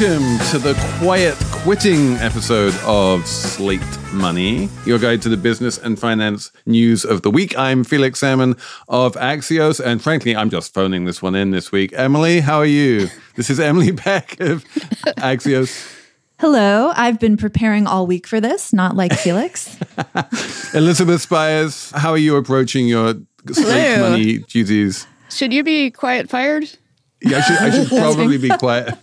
Welcome to the quiet quitting episode of Slate Money, your guide to the business and finance news of the week. I'm Felix Salmon of Axios, and frankly, I'm just phoning this one in this week. Emily, how are you? This is Emily Peck of Axios. Hello, I've been preparing all week for this, not like Felix. Elizabeth Spiers, how are you approaching your Slate Hello. Money duties? Should you be quiet fired? Yeah, I should, I should probably be quiet,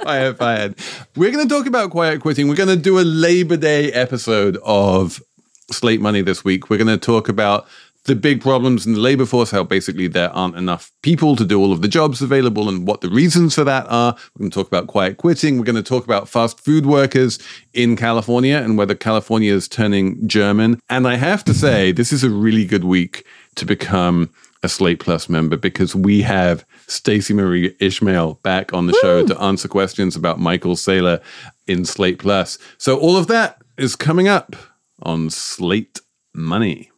quiet fired. We're going to talk about quiet quitting. We're going to do a Labor Day episode of Slate Money this week. We're going to talk about the big problems in the labor force, how basically there aren't enough people to do all of the jobs available and what the reasons for that are. We're going to talk about quiet quitting. We're going to talk about fast food workers in California and whether California is turning German. And I have to say, this is a really good week to become a Slate Plus member because we have Stacey Marie Ishmael back on the show to answer questions about Michael Saylor in Slate Plus. So all of that is coming up on Slate Money.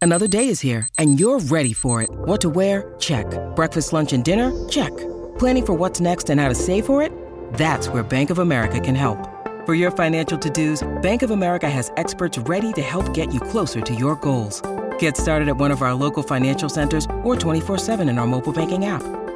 Another day is here, and you're ready for it. What to wear? Check. Breakfast, lunch, and dinner? Check. Planning for what's next and how to save for it? That's where Bank of America can help. For your financial to dos, Bank of America has experts ready to help get you closer to your goals. Get started at one of our local financial centers or 24-7 in our mobile banking app.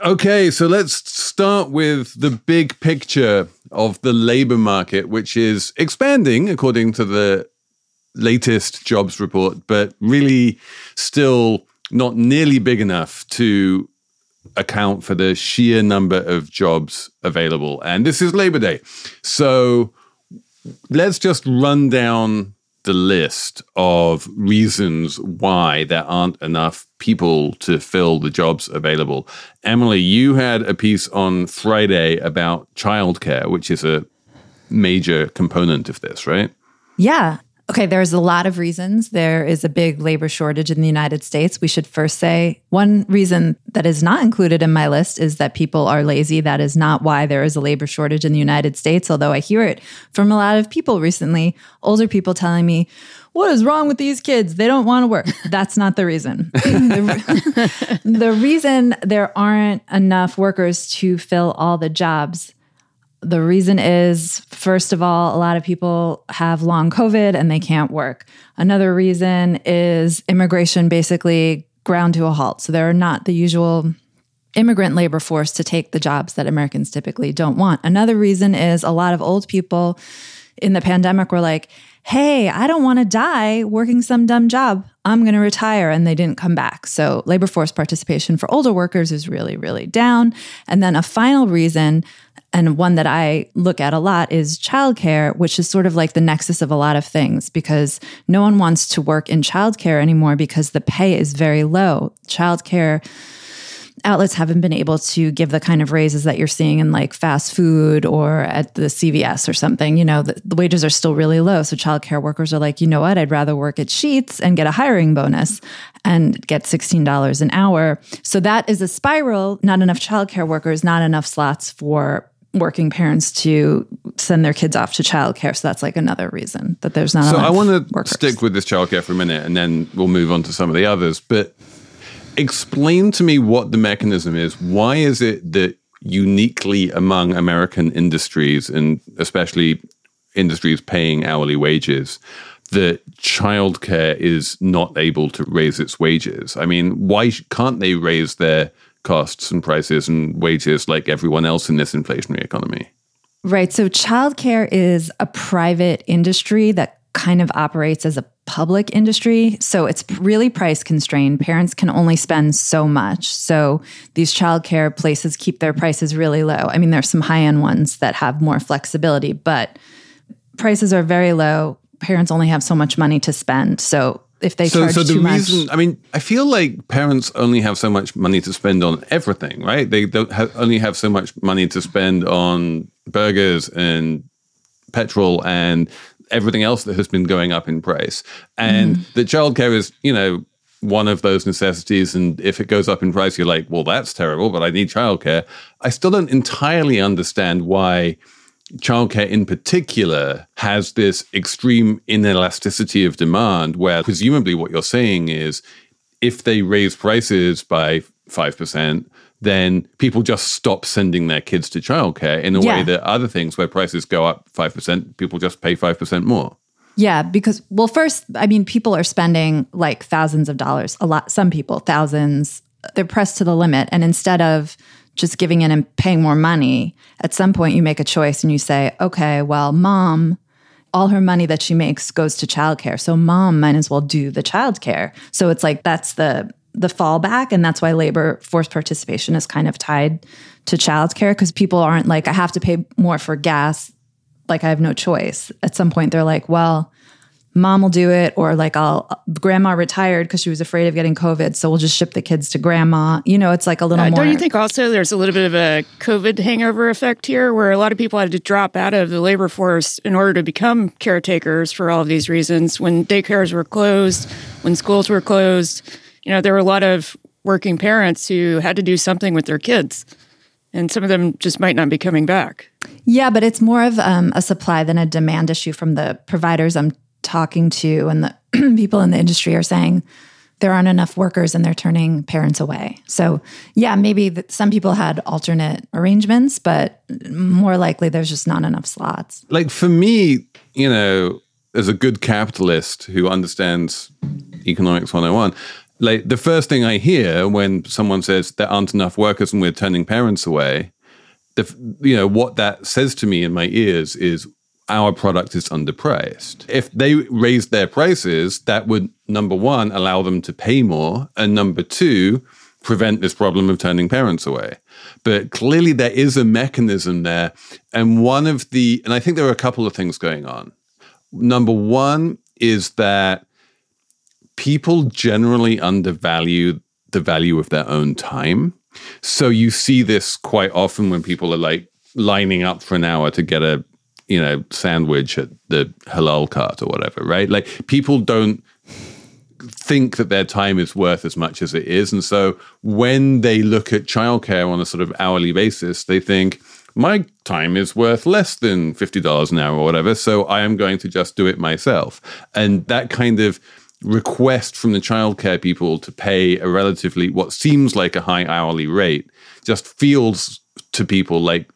Okay, so let's start with the big picture of the labor market, which is expanding according to the latest jobs report, but really still not nearly big enough to account for the sheer number of jobs available. And this is Labor Day. So let's just run down the list of reasons why there aren't enough people to fill the jobs available. Emily, you had a piece on Friday about childcare, which is a major component of this, right? yeah. Okay, there's a lot of reasons. There is a big labor shortage in the United States. We should first say one reason that is not included in my list is that people are lazy. That is not why there is a labor shortage in the United States, although I hear it from a lot of people recently, older people telling me, what is wrong with these kids? They don't want to work. That's not the reason. the, reason there aren't enough workers to fill all the jobs the reason is, first of all, a lot of people have long COVID and they can't work. Another reason is immigration basically ground to a halt. So there are not the usual immigrant labor force to take the jobs that Americans typically don't want. Another reason is a lot of old people in the pandemic were like, hey, I don't want to die working some dumb job. I'm going to retire. And they didn't come back. So labor force participation for older workers is really, really down. And then a final reason, and one that I look at a lot, is childcare, which is sort of like the nexus of a lot of things because no one wants to work in childcare anymore because the pay is very low. Childcare outlets haven't been able to give the kind of raises that you're seeing in like fast food or at the CVS or something. You know, the, the wages are still really low. So childcare workers are like, you know what? I'd rather work at Sheetz and get a hiring bonus and get $16 an hour. So that is a spiral. Not enough childcare workers, not enough slots for working parents to send their kids off to childcare. So that's like another reason that there's not So I want to stick with this childcare for a minute and then we'll move on to some of the others. But explain to me what the mechanism is. Why is it that uniquely among American industries and especially industries paying hourly wages, that childcare is not able to raise its wages? I mean, why can't they raise their costs and prices and wages like everyone else in this inflationary economy? Right. So childcare is a private industry that kind of operates as a public industry. So it's really price constrained. Parents can only spend so much. So these childcare places keep their prices really low. I mean, there's some high end ones that have more flexibility, but prices are very low. parents only have so much money to spend. So if they so, charge so the too reason much, i mean i feel like parents only have so much money to spend on everything right? They don't have, only have so much money to spend on burgers and petrol and everything else that has been going up in price. And Mm-hmm. the childcare is you know one of those necessities. And if it goes up in price you're like well that's terrible but i need childcare. I still don't entirely understand why childcare in particular has this extreme inelasticity of demand where presumably what you're saying is if they raise prices by 5% then people just stop sending their kids to childcare in a way that other things where prices go up 5% people just pay 5% more Yeah, because well, first, I mean, people are spending like thousands of dollars. A lot, some people thousands. They're pressed to the limit, and instead of just giving in and paying more money, at some point you make a choice and you say, okay, well, mom, all her money that she makes goes to childcare, so mom might as well do the childcare. So it's like that's the the fallback, and that's why labor force participation is kind of tied to childcare because people aren't like I have to pay more for gas like I have no choice. At some point, they're like, well, mom will do it, or like I'll grandma retired because she was afraid of getting COVID, so we'll just ship the kids to grandma. You know, it's like a little Uh, more. don't you think also there's a little bit of a COVID hangover effect here where a lot of people had to drop out of the labor force in order to become caretakers for all of these reasons? When daycares were closed, when schools were closed, you know, there were a lot of working parents who had to do something with their kids. And some of them just might not be coming back. Yeah, but it's more of um, a supply than a demand issue from the providers I'm talking to, and the people in the industry are saying there aren't enough workers and they're turning parents away. So, yeah, maybe some people had alternate arrangements, but more likely there's just not enough slots. like for me, you know, as a good capitalist who understands economics 101, like the first thing I hear when someone says there aren't enough workers and we're turning parents away, the, you know, what that says to me in my ears is our product is underpriced. If they raised their prices, that would number one allow them to pay more, and number two prevent this problem of turning parents away. But clearly, there is a mechanism there, and one of the, and I think there are a couple of things going on. Number one is that people generally undervalue the value of their own time. So you see this quite often when people are like lining up for an hour to get a, you know, sandwich at the halal cart or whatever, right? Like people don't think that their time is worth as much as it is. And so when they look at childcare on a sort of hourly basis, they think, my time is worth less than $50 an hour or whatever. So I am going to just do it myself. And that kind of request from the childcare people to pay a relatively, what seems like a high hourly rate, just feels to people like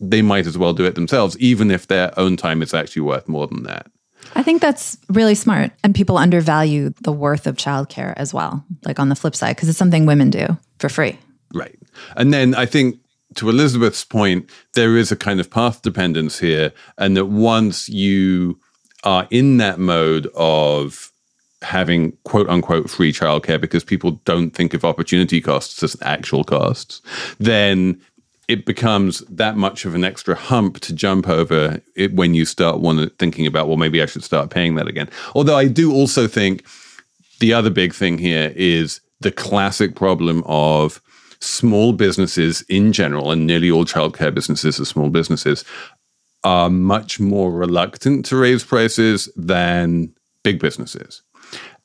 they might as well do it themselves, even if their own time is actually worth more than that. I think that's really smart. And people undervalue the worth of childcare as well, like on the flip side, because it's something women do for free. Right. And then I think to Elizabeth's point, there is a kind of path dependence here. And that once you are in that mode of having quote unquote free childcare because people don't think of opportunity costs as actual costs, then it becomes that much of an extra hump to jump over it when you start one thinking about, well, maybe I should start paying that again. Although I do also think the other big thing here is the classic problem of small businesses in general, and nearly all childcare businesses are small businesses, are much more reluctant to raise prices than big businesses.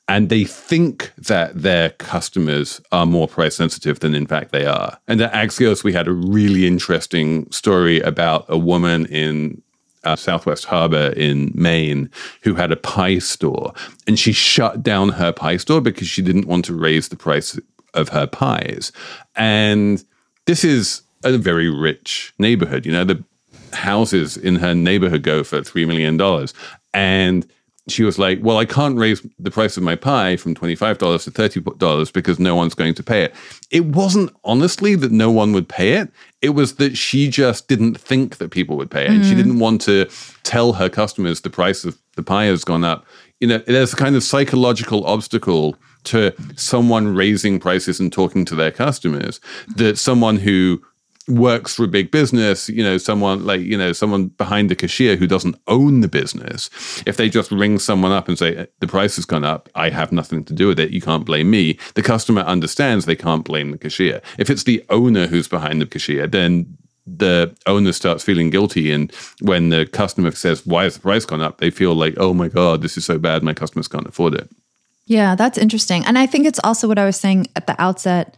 And they think that their customers are more price sensitive than in fact they are. And at Axios, we had a really interesting story about a woman in uh, Southwest Harbor in Maine who had a pie store. And she shut down her pie store because she didn't want to raise the price of her pies. And this is a very rich neighborhood. You know, the houses in her neighborhood go for $3 million. And she was like, Well, I can't raise the price of my pie from $25 to $30 because no one's going to pay it. It wasn't honestly that no one would pay it. It was that she just didn't think that people would pay it. And she mm. didn't want to tell her customers the price of the pie has gone up. You know, there's a kind of psychological obstacle to someone raising prices and talking to their customers that someone who works for a big business, you know, someone like, you know, someone behind the cashier who doesn't own the business, if they just ring someone up and say, uh, the price has gone up, I have nothing to do with it, you can't blame me, the customer understands they can't blame the cashier. If it's the owner who's behind the cashier, then the owner starts feeling guilty. And when the customer says, Why has the price gone up? they feel like, Oh my God, this is so bad, my customers can't afford it. Yeah, that's interesting. And I think it's also what I was saying at the outset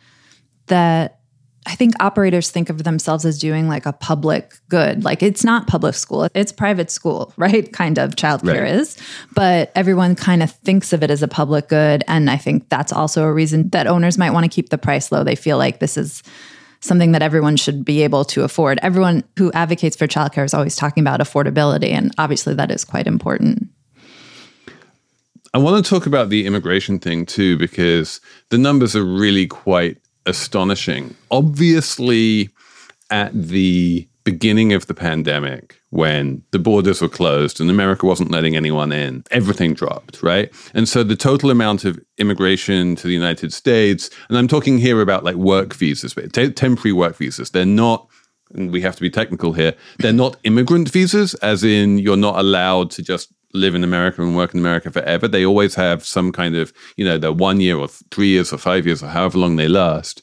that I think operators think of themselves as doing like a public good. Like it's not public school, it's private school, right? Kind of childcare right. is. But everyone kind of thinks of it as a public good. And I think that's also a reason that owners might want to keep the price low. They feel like this is something that everyone should be able to afford. Everyone who advocates for childcare is always talking about affordability. And obviously that is quite important. I want to talk about the immigration thing too, because the numbers are really quite astonishing. Obviously, at the beginning of the pandemic, when the borders were closed and America wasn't letting anyone in, everything dropped, right? And so the total amount of immigration to the United States, and I'm talking here about like work visas, t- temporary work visas, they're not. And we have to be technical here. They're not immigrant visas, as in you're not allowed to just live in America and work in America forever. They always have some kind of, you know, they're one year or three years or five years or however long they last.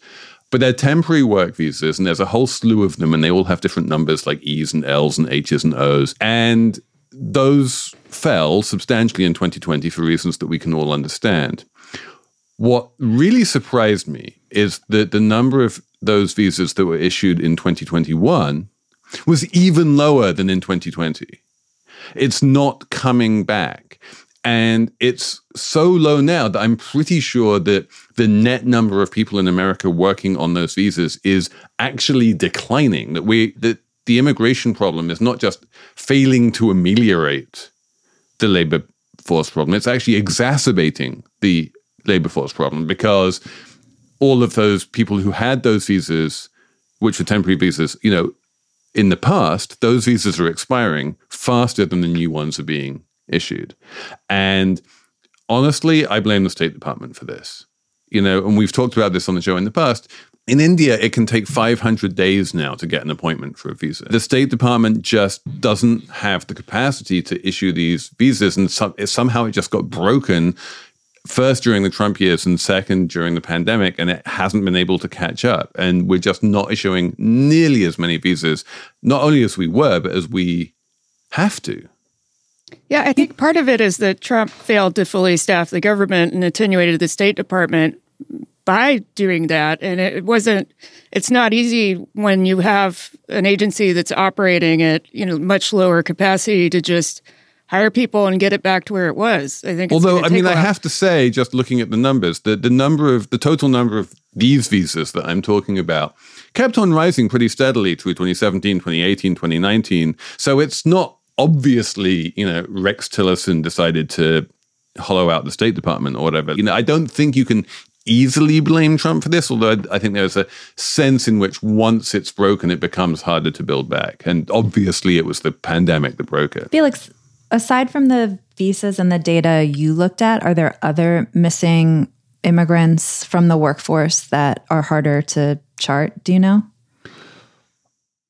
But they're temporary work visas, and there's a whole slew of them, and they all have different numbers like E's and L's and H's and O's. And those fell substantially in 2020 for reasons that we can all understand. What really surprised me is that the number of those visas that were issued in 2021 was even lower than in 2020. It's not coming back. And it's so low now that I'm pretty sure that the net number of people in America working on those visas is actually declining. That we that the immigration problem is not just failing to ameliorate the labor force problem, it's actually exacerbating the labor force problem because all of those people who had those visas, which were temporary visas, you know, in the past, those visas are expiring faster than the new ones are being issued. And honestly, I blame the State Department for this. You know, and we've talked about this on the show in the past. In India, it can take 500 days now to get an appointment for a visa. The State Department just doesn't have the capacity to issue these visas, and somehow it just got broken first during the Trump years and second during the pandemic, and it hasn't been able to catch up. And we're just not issuing nearly as many visas, not only as we were, but as we have to. Yeah, I think part of it is that Trump failed to fully staff the government and attenuated the State Department by doing that. And it wasn't, it's not easy when you have an agency that's operating at, you know, much lower capacity to just hire people and get it back to where it was. I think. Although, I mean, I have to say, just looking at the numbers, the the number of the total number of these visas that I'm talking about kept on rising pretty steadily through 2017, 2018, 2019. So it's not obviously, you know, Rex Tillerson decided to hollow out the State Department or whatever. You know, I don't think you can easily blame Trump for this, although I think there's a sense in which once it's broken, it becomes harder to build back. And obviously, it was the pandemic that broke it. Felix, aside from the visas and the data you looked at, are there other missing immigrants from the workforce that are harder to chart? Do you know?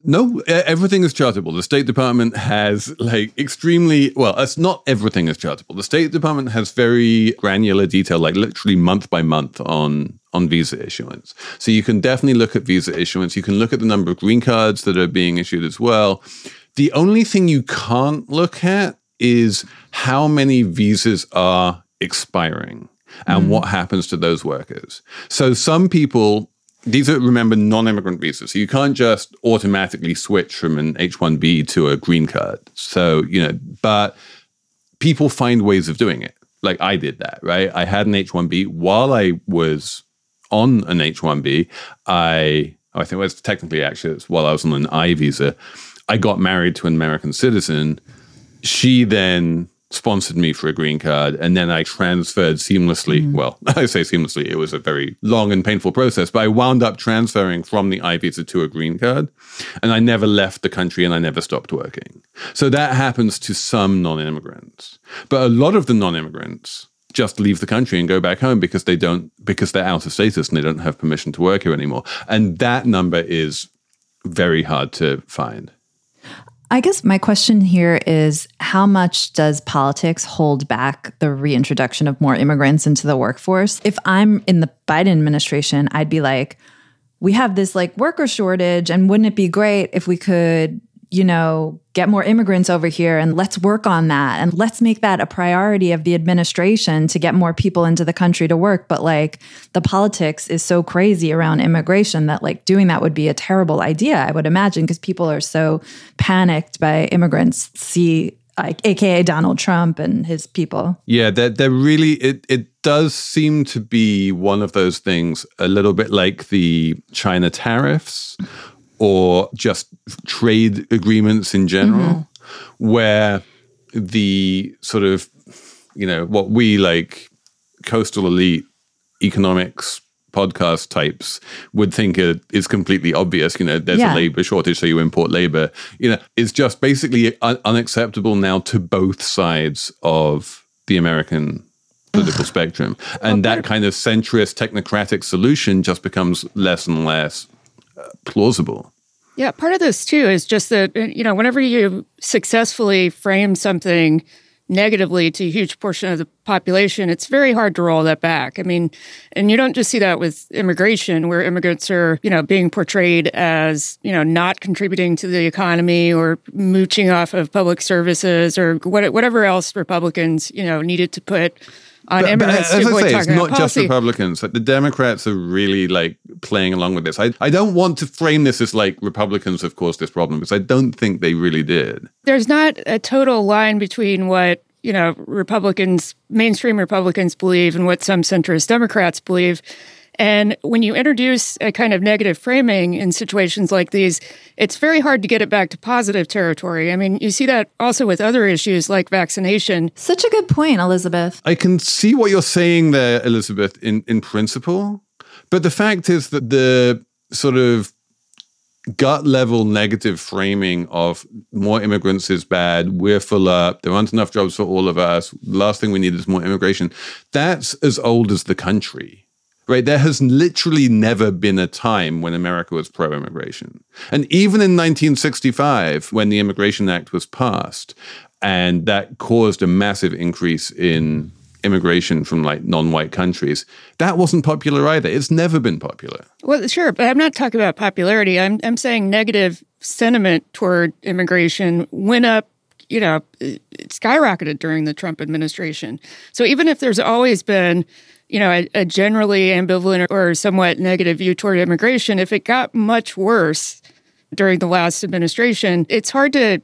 No, everything is chartable. The State Department has like extremely well. It's not everything is chartable. The State Department has very granular detail, like literally month by month on on visa issuance. So you can definitely look at visa issuance. You can look at the number of green cards that are being issued as well. The only thing you can't look at is how many visas are expiring and mm. what happens to those workers. So some people these are remember non-immigrant visas. So you can't just automatically switch from an h1b to a green card. So you know but people find ways of doing it. Like i did that right? I had an h1b while i was on an h1b i oh, i think it was technically actually it was while i was on an i visa i got married to an american citizen she then sponsored me for a green card and then I transferred seamlessly. Mm. Well, I say seamlessly, it was a very long and painful process, but I wound up transferring from the I visa to a green card and I never left the country and I never stopped working. So that happens to some non immigrants. But a lot of the non immigrants just leave the country and go back home because they don't because they're out of status and they don't have permission to work here anymore. And that number is very hard to find. I guess my question here is how much does politics hold back the reintroduction of more immigrants into the workforce? If I'm in the Biden administration, I'd be like, we have this like worker shortage, and wouldn't it be great if we could you know, get more immigrants over here and let's work on that and let's make that a priority of the administration to get more people into the country to work. But like the politics is so crazy around immigration that like doing that would be a terrible idea, I would imagine, because people are so panicked by immigrants see like aka Donald Trump and his people. Yeah, they're, they're really it it does seem to be one of those things a little bit like the China tariffs or just trade agreements in general, mm-hmm. where the sort of, you know, what we like coastal elite economics podcast types would think it is completely obvious. You know, there's yeah. a labor shortage, so you import labor. You know, it's just basically un- unacceptable now to both sides of the American political spectrum. And that kind of centrist technocratic solution just becomes less and less plausible. Yeah, part of this too is just that, uh, you know, whenever you successfully frame something negatively to a huge portion of the population, it's very hard to roll that back. I mean, and you don't just see that with immigration, where immigrants are, you know, being portrayed as, you know, not contributing to the economy or mooching off of public services or whatever else Republicans, you know, needed to put on but, immigrants. But as I say, it's not just Republicans. Like the Democrats are really like playing along with this. I, I don't want to frame this as like Republicans have caused this problem because I don't think they really did. There's not a total line between what you know Republicans, mainstream Republicans believe, and what some centrist Democrats believe. And when you introduce a kind of negative framing in situations like these, it's very hard to get it back to positive territory. I mean, you see that also with other issues like vaccination. Such a good point, Elizabeth. I can see what you're saying there, Elizabeth, in, in principle. But the fact is that the sort of gut level negative framing of more immigrants is bad, we're full up, there aren't enough jobs for all of us, the last thing we need is more immigration. That's as old as the country right? There has literally never been a time when America was pro immigration. And even in 1965, when the Immigration Act was passed, and that caused a massive increase in immigration from like non-white countries that wasn't popular either it's never been popular well sure but i'm not talking about popularity i'm, I'm saying negative sentiment toward immigration went up you know skyrocketed during the trump administration so even if there's always been you know, a, a, generally ambivalent or somewhat negative view toward immigration, if it got much worse during the last administration, it's hard to,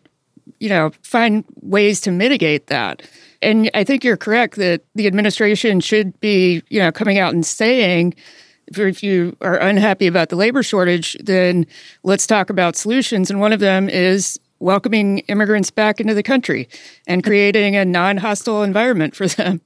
you know, find ways to mitigate that. And I think you're correct that the administration should be, you know, coming out and saying, if you are unhappy about the labor shortage, then let's talk about solutions. And one of them is welcoming immigrants back into the country and creating a non hostile environment for them.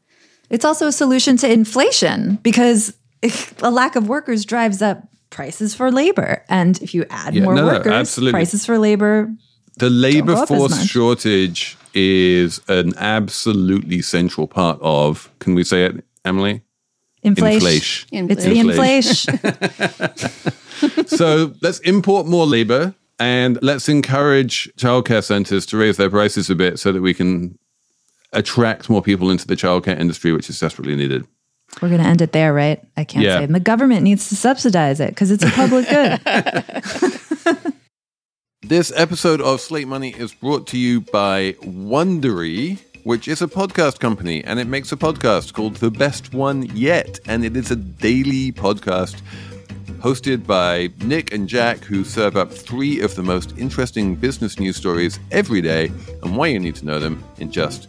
It's also a solution to inflation because a lack of workers drives up prices for labor. And if you add yeah, more no, workers, no, prices for labor. The labor force shortage is an absolutely central part of, can we say it, Emily? Inflation. inflation. It's the inflation. so let's import more labor and let's encourage childcare centers to raise their prices a bit so that we can attract more people into the childcare industry, which is desperately needed. We're going to end it there, right? I can't yeah. say. And the government needs to subsidize it because it's a public good. this episode of Slate Money is brought to you by Wondery, which is a podcast company, and it makes a podcast called The Best One Yet. And it is a daily podcast hosted by Nick and Jack, who serve up three of the most interesting business news stories every day and why you need to know them in just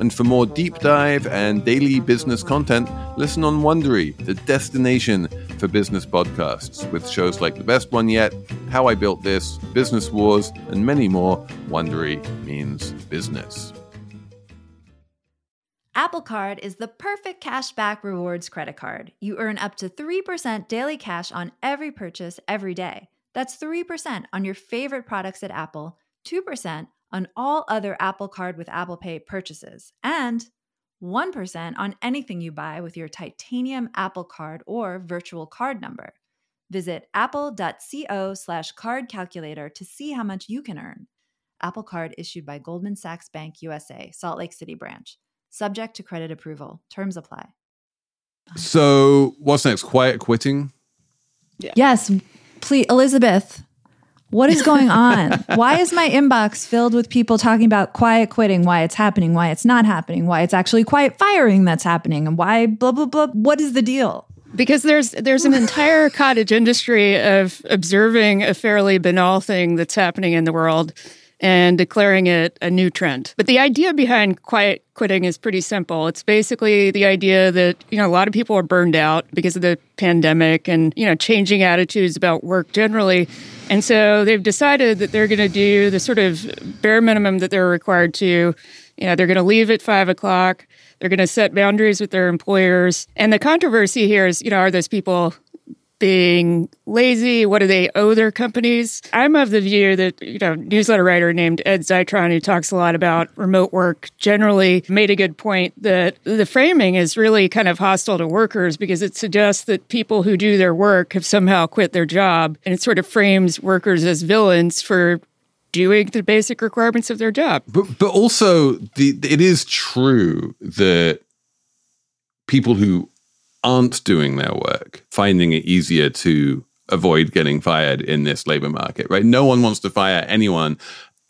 and for more deep dive and daily business content, listen on Wondery, the destination for business podcasts with shows like The Best One Yet, How I Built This, Business Wars, and many more. Wondery means business. Apple Card is the perfect cashback rewards credit card. You earn up to 3% daily cash on every purchase every day. That's 3% on your favorite products at Apple, 2% on all other Apple Card with Apple Pay purchases, and 1% on anything you buy with your titanium Apple Card or virtual card number. Visit apple.co slash card calculator to see how much you can earn. Apple Card issued by Goldman Sachs Bank USA, Salt Lake City branch. Subject to credit approval. Terms apply. So, what's next? Quiet quitting? Yeah. Yes, please, Elizabeth. What is going on? why is my inbox filled with people talking about quiet quitting, why it's happening, why it's not happening, why it's actually quiet firing that's happening, and why blah blah blah? What is the deal? Because there's there's an entire cottage industry of observing a fairly banal thing that's happening in the world and declaring it a new trend. But the idea behind quiet quitting is pretty simple. It's basically the idea that, you know, a lot of people are burned out because of the pandemic and, you know, changing attitudes about work generally. And so they've decided that they're going to do the sort of bare minimum that they're required to. You know, they're going to leave at five o'clock. They're going to set boundaries with their employers. And the controversy here is, you know, are those people being lazy? What do they owe their companies? I'm of the view that, you know, newsletter writer named Ed Zitron, who talks a lot about remote work, generally made a good point that the framing is really kind of hostile to workers because it suggests that people who do their work have somehow quit their job. And it sort of frames workers as villains for doing the basic requirements of their job. But but also the it is true that people who aren't doing their work, finding it easier to avoid getting fired in this labor market, right? No one wants to fire anyone.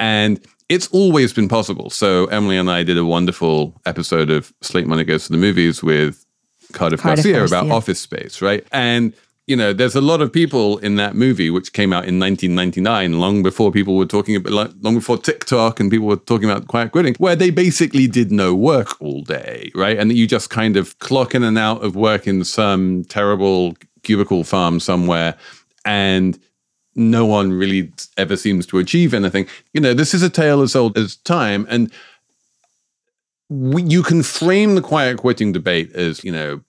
And it's always been possible. So Emily and I did a wonderful episode of Slate Money Goes to the Movies with Cardiff, Cardiff Garcia, Garcia about office space, right? And you know, there's a lot of people in that movie which came out in 1999, long before people were talking about, long before TikTok and people were talking about quiet quitting, where they basically did no work all day, right? And you just kind of clock in and out of work in some terrible cubicle farm somewhere, and no one really ever seems to achieve anything. You know, this is a tale as old as time, and we, you can frame the quiet quitting debate as you know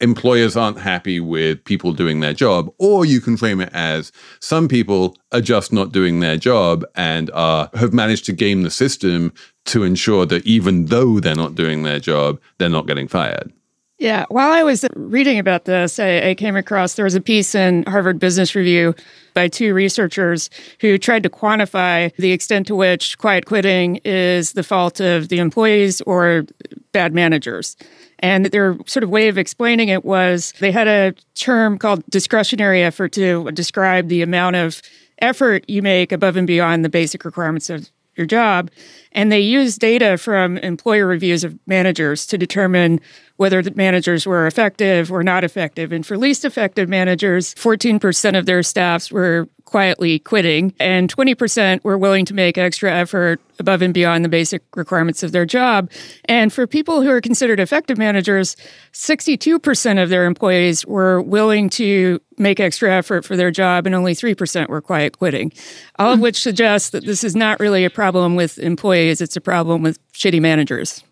employers aren't happy with people doing their job, or you can frame it as some people are just not doing their job and are have managed to game the system to ensure that even though they're not doing their job, they're not getting fired. Yeah, while I was reading about this, I, I, came across there was a piece in Harvard Business Review by two researchers who tried to quantify the extent to which quiet quitting is the fault of the employees or bad managers. And their sort of way of explaining it was they had a term called discretionary effort to describe the amount of effort you make above and beyond the basic requirements of your job. And they used data from employer reviews of managers to determine whether the managers were effective or not effective. And for least effective managers, 14% of their staffs were quietly quitting, and 20% were willing to make extra effort above and beyond the basic requirements of their job. And for people who are considered effective managers, 62% of their employees were willing to make extra effort for their job, and only 3% were quiet quitting. All of which suggests that this is not really a problem with employees, it's a problem with shitty managers.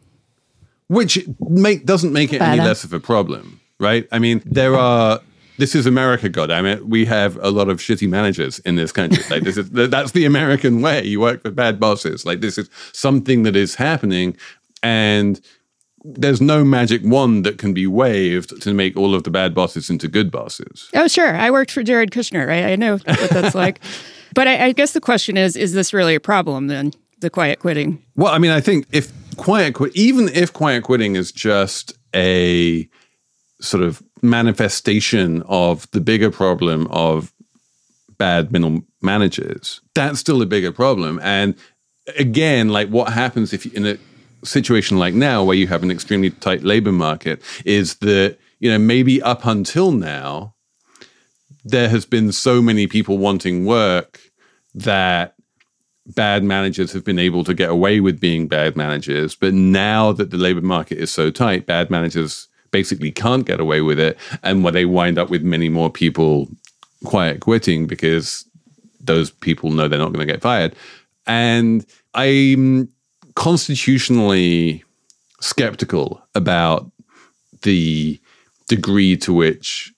Which make, doesn't make it any less of a problem, right? I mean, there are this is America, God damn it. We have a lot of shitty managers in this country. Like this is that's the American way. You work for bad bosses. Like this is something that is happening, and there's no magic wand that can be waved to make all of the bad bosses into good bosses. Oh, sure. I worked for Jared Kushner. right? I know what that's like. But I, I guess the question is: Is this really a problem? Then the quiet quitting. Well, I mean, I think if quiet quit, even if quiet quitting is just a sort of manifestation of the bigger problem of bad middle managers, that's still a bigger problem. And again, like what happens if you, in a situation like now where you have an extremely tight labor market is that, you know, maybe up until now, there has been so many people wanting work that bad managers have been able to get away with being bad managers. But now that the labor market is so tight, bad managers basically can't get away with it, and where they wind up with many more people quiet quitting because those people know they're not going to get fired. And I'm constitutionally skeptical about the degree to which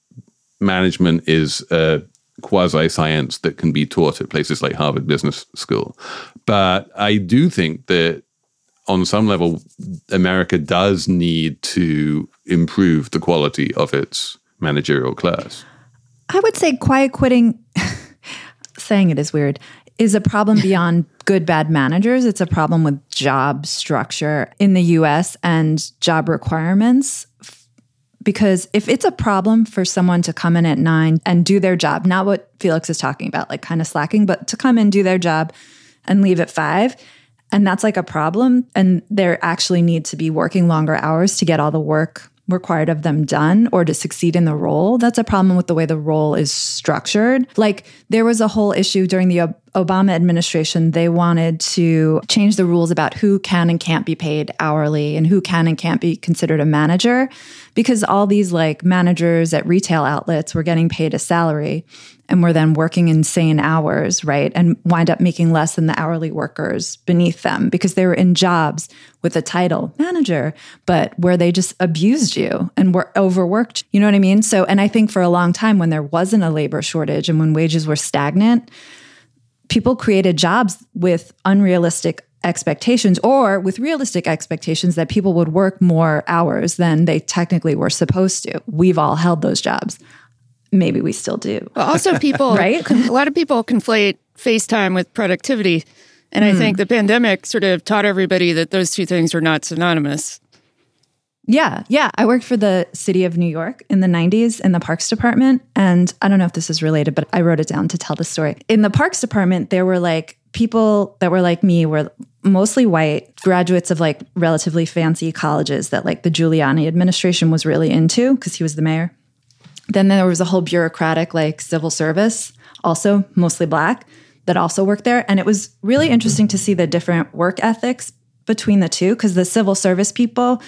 management is a quasi science that can be taught at places like Harvard Business School. But I do think that on some level, America does need to improve the quality of its managerial class. I would say quiet quitting, saying it is weird, is a problem beyond good, bad managers. It's a problem with job structure in the US and job requirements. Because if it's a problem for someone to come in at nine and do their job, not what Felix is talking about, like kind of slacking, but to come in, do their job and leave at five, and that's like a problem, and they actually need to be working longer hours to get all the work required of them done or to succeed in the role. That's a problem with the way the role is structured. Like there was a whole issue during the Obama administration. They wanted to change the rules about who can and can't be paid hourly and who can and can't be considered a manager because all these like managers at retail outlets were getting paid a salary and were then working insane hours, right? And wind up making less than the hourly workers beneath them because they were in jobs with a title manager, but where they just abused you and were overworked. You know what I mean? So, and I think for a long time when there wasn't a labor shortage and when wages were stagnant, people created jobs with unrealistic expectations or with realistic expectations that people would work more hours than they technically were supposed to. We've all held those jobs maybe we still do. Well, also, people, right? A lot of people conflate FaceTime with productivity. And mm. I hmm. think the pandemic sort of taught everybody that those two things are not synonymous. Yeah, yeah. I worked for the city of New York in the 90s in the parks department. And I don't know if this is related, but I wrote it down to tell the story. In the parks department, there were like people that were like me, were mostly white, graduates of like relatively fancy colleges that like the Giuliani administration was really into because he was the mayor. Then there was a whole bureaucratic, like civil service, also mostly black, that also worked there. And it was really interesting to see the different work ethics between the two because the civil service people,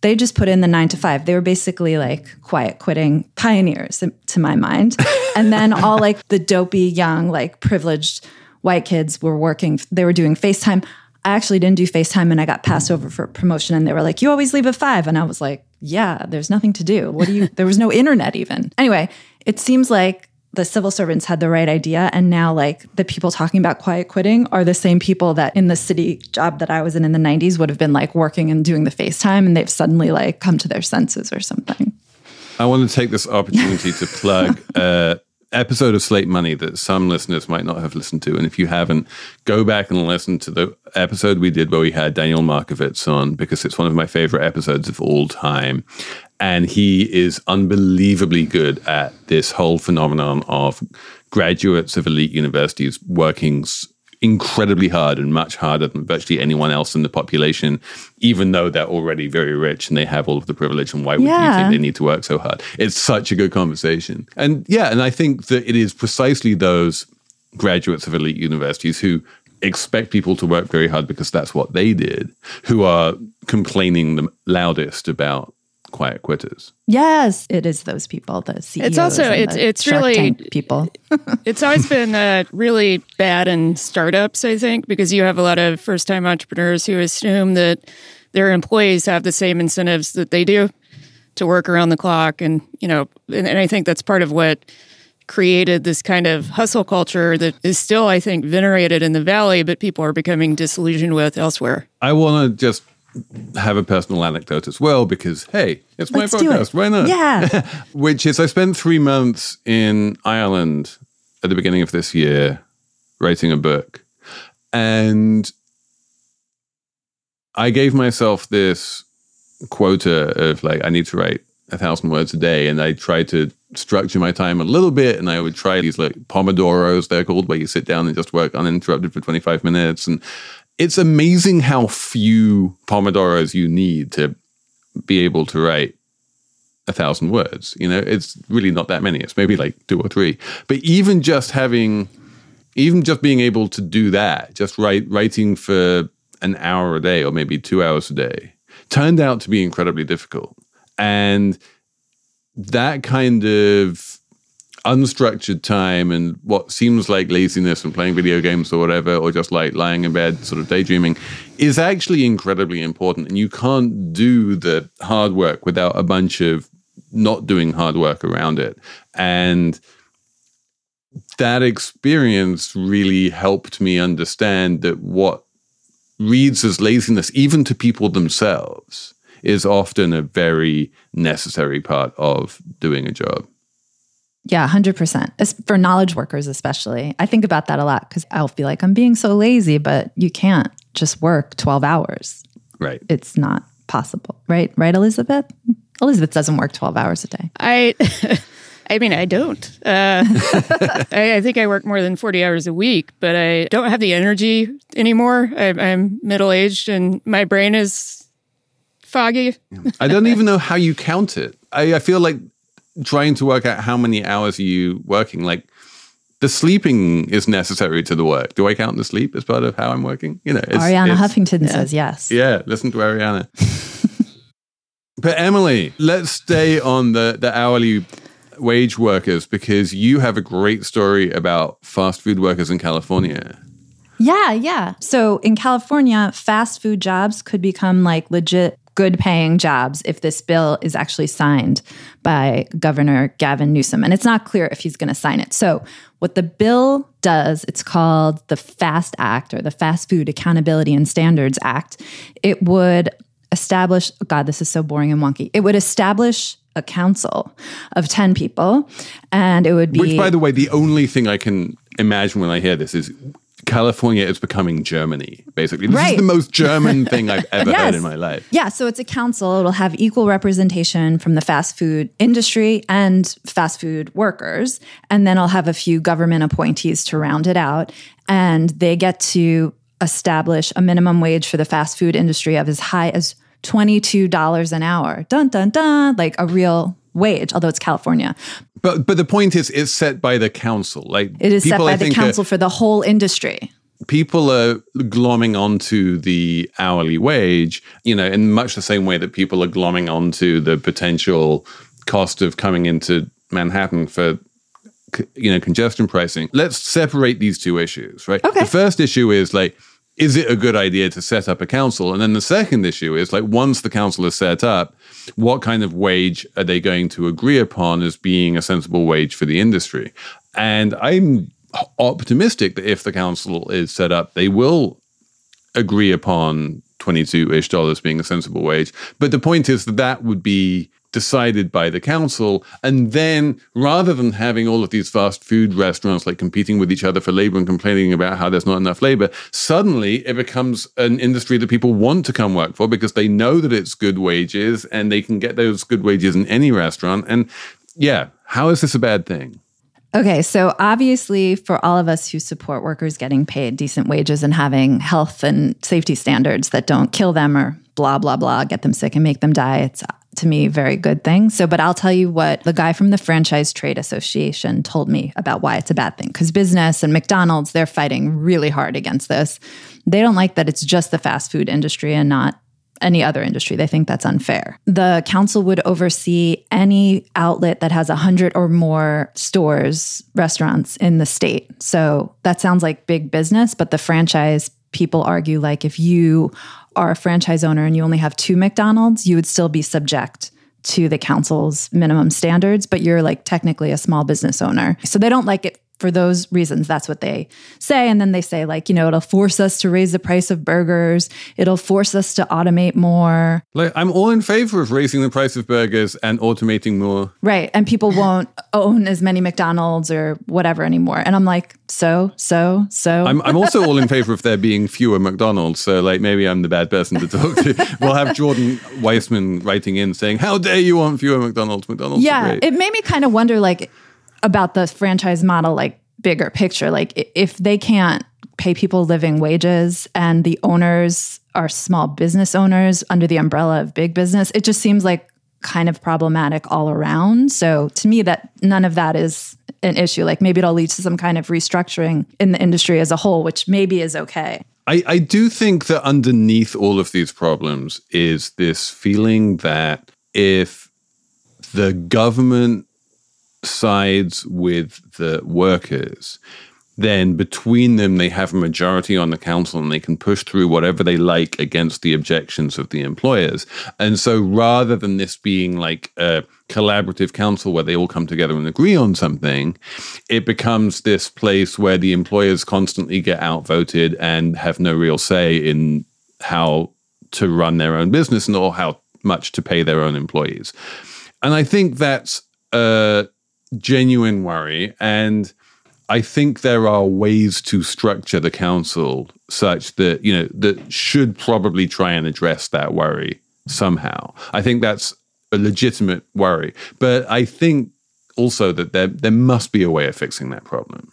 they just put in the nine to five. They were basically like quiet quitting pioneers to my mind. and then all like the dopey, young, like privileged white kids were working, they were doing FaceTime. I actually didn't do FaceTime and I got passed over for promotion and they were like, you always leave at five. And I was like, yeah, there's nothing to do. What do you, there was no internet even. Anyway, it seems like the civil servants had the right idea. And now, like, the people talking about quiet quitting are the same people that in the city job that I was in in the 90s would have been like working and doing the FaceTime and they've suddenly like come to their senses or something. I want to take this opportunity to plug uh, episode of Slate Money that some listeners might not have listened to. And if you haven't, go back and listen to the episode we did where we had Daniel Markovits on because it's one of my favorite episodes of all time. And he is unbelievably good at this whole phenomenon of graduates of elite universities working incredibly hard and much harder than virtually anyone else in the population, even though they're already very rich and they have all of the privilege. And why would yeah. you think they need to work so hard? It's such a good conversation. And yeah, and I think that it is precisely those graduates of elite universities who expect people to work very hard because that's what they did, who are complaining the loudest about quiet quitters. Yes, it is those people. The CEOs. It's also it's it's really people. it's always been uh, really bad in startups, I think, because you have a lot of first time entrepreneurs who assume that their employees have the same incentives that they do to work around the clock, and you know, and, and I think that's part of what created this kind of hustle culture that is still, I think, venerated in the valley, but people are becoming disillusioned with elsewhere. I want to just have a personal anecdote as well because hey, it's my Let's podcast. It. Why not? Yeah. Which is I spent three months in Ireland at the beginning of this year writing a book. And I gave myself this quota of like I need to write a thousand words a day. And I tried to structure my time a little bit and I would try these like pomodoros, they're called, where you sit down and just work uninterrupted for 25 minutes. And it's amazing how few pomodoros you need to be able to write a thousand words. You know, it's really not that many. It's maybe like two or three. But even just having, even just being able to do that, just write writing for an hour a day or maybe two hours a day, turned out to be incredibly difficult. And that kind of unstructured time and what seems like laziness and playing video games or whatever, or just like lying in bed, sort of daydreaming, is actually incredibly important. And you can't do the hard work without a bunch of not doing hard work around it. And that experience really helped me understand that what reads as laziness, even to people themselves, is often a very necessary part of doing a job. Yeah, 100%. As for knowledge workers, especially. I think about that a lot because I'll feel like I'm being so lazy, but you can't just work 12 hours. Right. It's not possible. Right? Right, Elizabeth? Elizabeth doesn't work 12 hours a day. I. I mean, I don't. Uh, I, I, think I work more than 40 hours a week, but I don't have the energy anymore. I, I'm middle aged and my brain is foggy. I don't even know how you count it. I, I feel like trying to work out how many hours are you working, like the sleeping is necessary to the work. Do I count the sleep as part of how I'm working? You know, it's, Arianna it's, Huffington yeah. says yes. Yeah, listen to Arianna. but Emily, let's stay on the the hourly wage workers because you have a great story about fast food workers in California. Yeah, yeah. So in California, fast food jobs could become like legit good paying jobs if this bill is actually signed by Governor Gavin Newsom. And it's not clear if he's going to sign it. So, what the bill does, it's called the FAST Act or the Fast Food Accountability and Standards Act. It would establish, oh God, this is so boring and wonky. It would establish a council of 10 people and it would be. Which, by the way, the only thing I can imagine when I hear this is California is becoming Germany, basically. This right. is the most German thing I've ever yes. heard in my life. Yeah, so it's a council. It'll have equal representation from the fast food industry and fast food workers. And then I'll have a few government appointees to round it out. And they get to establish a minimum wage for the fast food industry of as high as $22 an hour. Dun, dun, dun. Like a real wage, although it's California. But but the point is, it's set by the council. Like it is set by I the uh, council for the whole industry. People are glomming onto the hourly wage, you know, in much the same way that people are glomming onto the potential cost of coming into Manhattan for you know congestion pricing. Let's separate these two issues, right? Okay. The first issue is like is it a good idea to set up a council? And then the second issue is like once the council is set up, what kind of wage are they going to agree upon as being a sensible wage for the industry? And I'm optimistic that if the council is set up, they will agree upon 22 ish dollars being a sensible wage. But the point is that that would be decided by the council. And then rather than having all of these fast food restaurants like competing with each other for labor and complaining about how there's not enough labor, suddenly it becomes an industry that people want to come work for because they know that it's good wages and they can get those good wages in any restaurant. And yeah, how is this a bad thing? Okay, so obviously, for all of us who support workers getting paid decent wages and having health and safety standards that don't kill them or blah, blah, blah, get them sick and make them die, it's to me very good thing. So, but I'll tell you what the guy from the Franchise Trade Association told me about why it's a bad thing. Because business and McDonald's, they're fighting really hard against this. They don't like that it's just the fast food industry and not any other industry. They think that's unfair. The council would oversee any outlet that has 100 or more stores, restaurants in the state. So that sounds like big business, but the franchise people argue like if you are a franchise owner and you only have two McDonald's, you would still be subject to the council's minimum standards, but you're like technically a small business owner. So they don't like it for those reasons, that's what they say. And then they say, like, you know, it'll force us to raise the price of burgers. It'll force us to automate more. Like, I'm all in favor of raising the price of burgers and automating more. Right. And people won't own as many McDonald's or whatever anymore. And I'm like, so, so, so. I'm, I'm also all in favor of there being fewer McDonald's. So, like, maybe I'm the bad person to talk to. we'll have Jordan Weissmann writing in saying, How dare you want fewer McDonald's? McDonald's. Yeah. It made me kind of wonder, like, about the franchise model, like bigger picture. Like if they can't pay people living wages and the owners are small business owners under the umbrella of big business, it just seems like kind of problematic all around. So to me, that none of that is an issue. Like maybe it'll lead to some kind of restructuring in the industry as a whole, which maybe is okay. I, I do think that underneath all of these problems is this feeling that if the government sides with the workers, then between them they have a majority on the council and they can push through whatever they like against the objections of the employers. And so rather than this being like a collaborative council where they all come together and agree on something, it becomes this place where the employers constantly get outvoted and have no real say in how to run their own business and or how much to pay their own employees. And I think that's genuine worry. And I think there are ways to structure the council such that, you know, that should probably try and address that worry somehow. I think that's a legitimate worry. But I think also that there there must be a way of fixing that problem.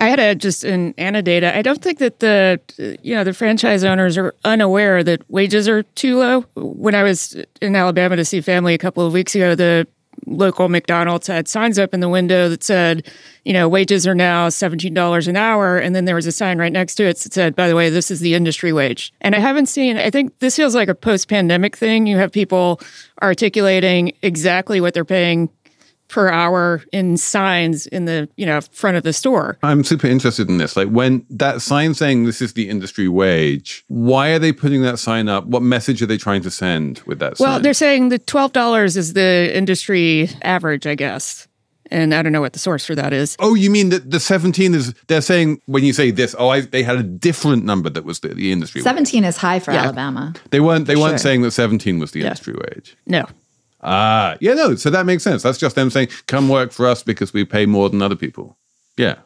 I had a, just an anecdote. I don't think that the you know the franchise owners are unaware that wages are too low. When I was in Alabama to see family a couple of weeks ago, the local McDonald's had signs up in the window that said, you know, wages are now $17 an hour. And then there was a sign right next to it that said, by the way, this is the industry wage. And I haven't seen, I think this feels like a post pandemic thing. You have people articulating exactly what they're paying per hour in signs in the you know front of the store. I'm super interested in this. Like when that sign saying this is the industry wage, why are they putting that sign up? What message are they trying to send with that well, sign? they're saying the twelve dollars is the industry average, I guess. And I don't know what the source for that is. Oh, you mean that the 17 is, they're saying when you say this, oh, I, they had a different number that was the, the industry 17 is high for Yeah. Alabama. They weren't, they weren't sure. saying that 17 was the industry wage. No. Ah, yeah, no. So that makes sense. That's just them saying, come work for us because we pay more than other people. Yeah.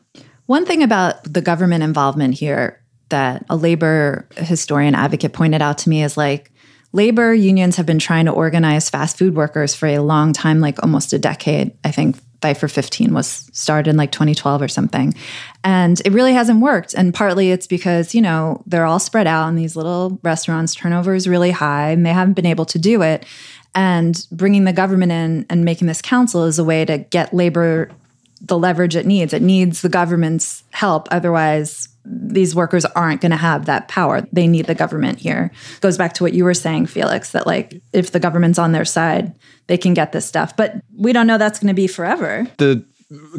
One thing about the government involvement here that a labor historian advocate pointed out to me is like labor unions have been trying to organize fast food workers for a long time, like almost a decade. I think Fight for 15 was started in like 2012 or something. And it really hasn't worked. And partly it's because, you know, they're all spread out in these little restaurants, turnover is really high, and they haven't been able to do it. And bringing the government in and making this council is a way to get labor the leverage it needs. It needs the government's help. Otherwise, these workers aren't going to have that power. They need the government here. Goes back to what you were saying, Felix, that like if the government's on their side, they can get this stuff. But we don't know that's going to be forever. The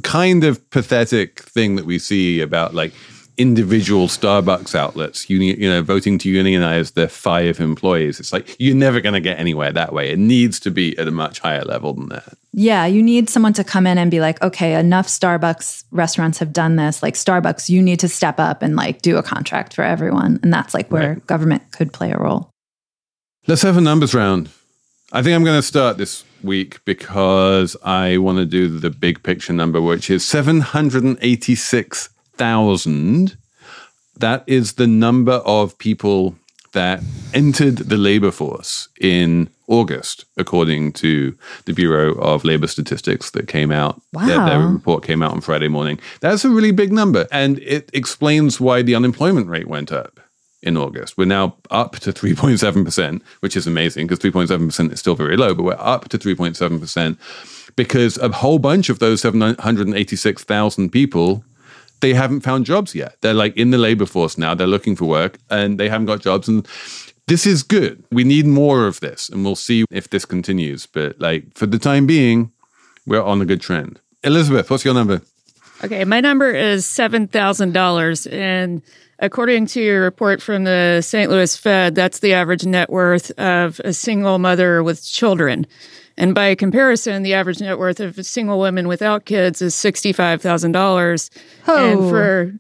kind of pathetic thing that we see about like individual Starbucks outlets, uni- you know, voting to unionize their five employees. It's like you're never going to get anywhere that way. It needs to be at a much higher level than that. Yeah, you need someone to come in and be like, okay, enough Starbucks restaurants have done this. Like Starbucks, you need to step up and like do a contract for everyone. And that's like where Right. government could play a role. Let's have a numbers round. I think I'm going to start this week because I want to do the big picture number, which is 786,000. That is the number of people that entered the labor force in August, according to the Bureau of Labor Statistics that came out. Their, their report came out on Friday morning. That's a really big number. And it explains why the unemployment rate went up in August. We're now up to 3.7%, which is amazing because 3.7% is still very low, but we're up to 3.7% because a whole bunch of those 786,000 people they haven't found jobs yet. They're like in the labor force now. They're looking for work and they haven't got jobs. And this is good. We need more of this, and we'll see if this continues. But like for the time being, we're on a good trend. Elizabeth, what's your number? Okay, my number is $7,000. And according to your report from the St. Louis Fed, that's the average net worth of a single mother with children. And by comparison, the average net worth of a single woman without kids is $65,000. And Oh. for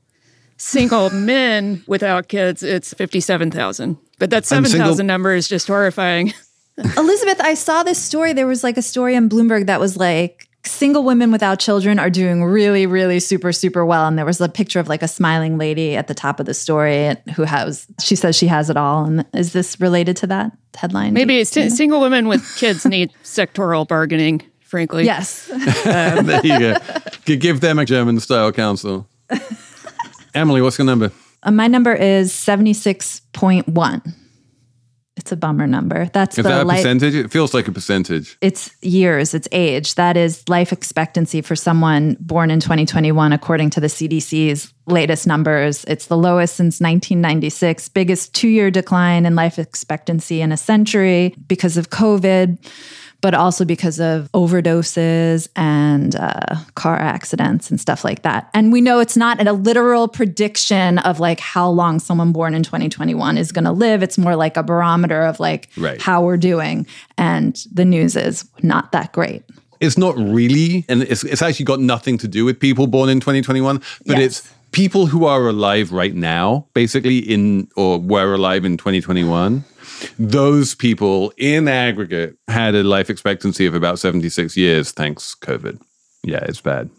single men without kids, it's 57,000. But that 7,000 single- number is just horrifying. Elizabeth, I saw this story. There was like a story on Bloomberg that was like single women without children are doing really, really super, super well. And there was a picture of like a smiling lady at the top of the story who has, she says she has it all. And is this related to that headline? Maybe it's single women with kids need sectoral bargaining, frankly. Yes. there you go. G- Give them a German style council. Emily, what's your number? Uh, my number is 76.1. It's a bummer number. That's Is the that a life. percentage? It feels like a percentage. It's years, it's age. That is life expectancy for someone born in 2021, according to the CDC's latest numbers. It's the lowest since 1996, biggest two year decline in life expectancy in a century because of COVID but also because of overdoses and uh, car accidents and stuff like that. And we know it's not a literal prediction of like how long someone born in 2021 is going to live. It's more like a barometer of like Right. how we're doing. And the news is not that great. It's not really, and it's, it's actually got nothing to do with people born in 2021, but Yes. it's people who are alive right now, basically in or were alive in 2021. Those people in aggregate had a life expectancy of about 76 years, thanks COVID. Yeah, it's bad.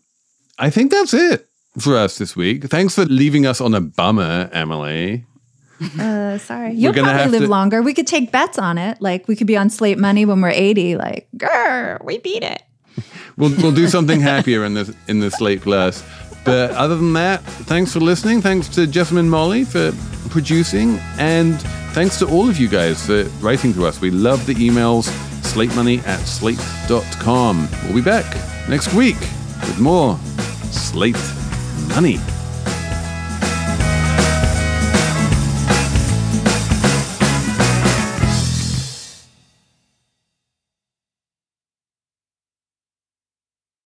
I think that's it for us this week. Thanks for leaving us on a bummer, Emily. Uh, sorry. You'll probably live to- longer. We could take bets on it. Like we could be on Slate Money when we're 80. Like, grr, we beat it. We'll, we'll do something happier in this in the Slate Plus. But other than that, thanks for listening. Thanks to Jessamine Molli for producing, and thanks to all of you guys for writing to us. We love the emails. SlateMoney at slate.com. We'll be back next week with more Slate Money.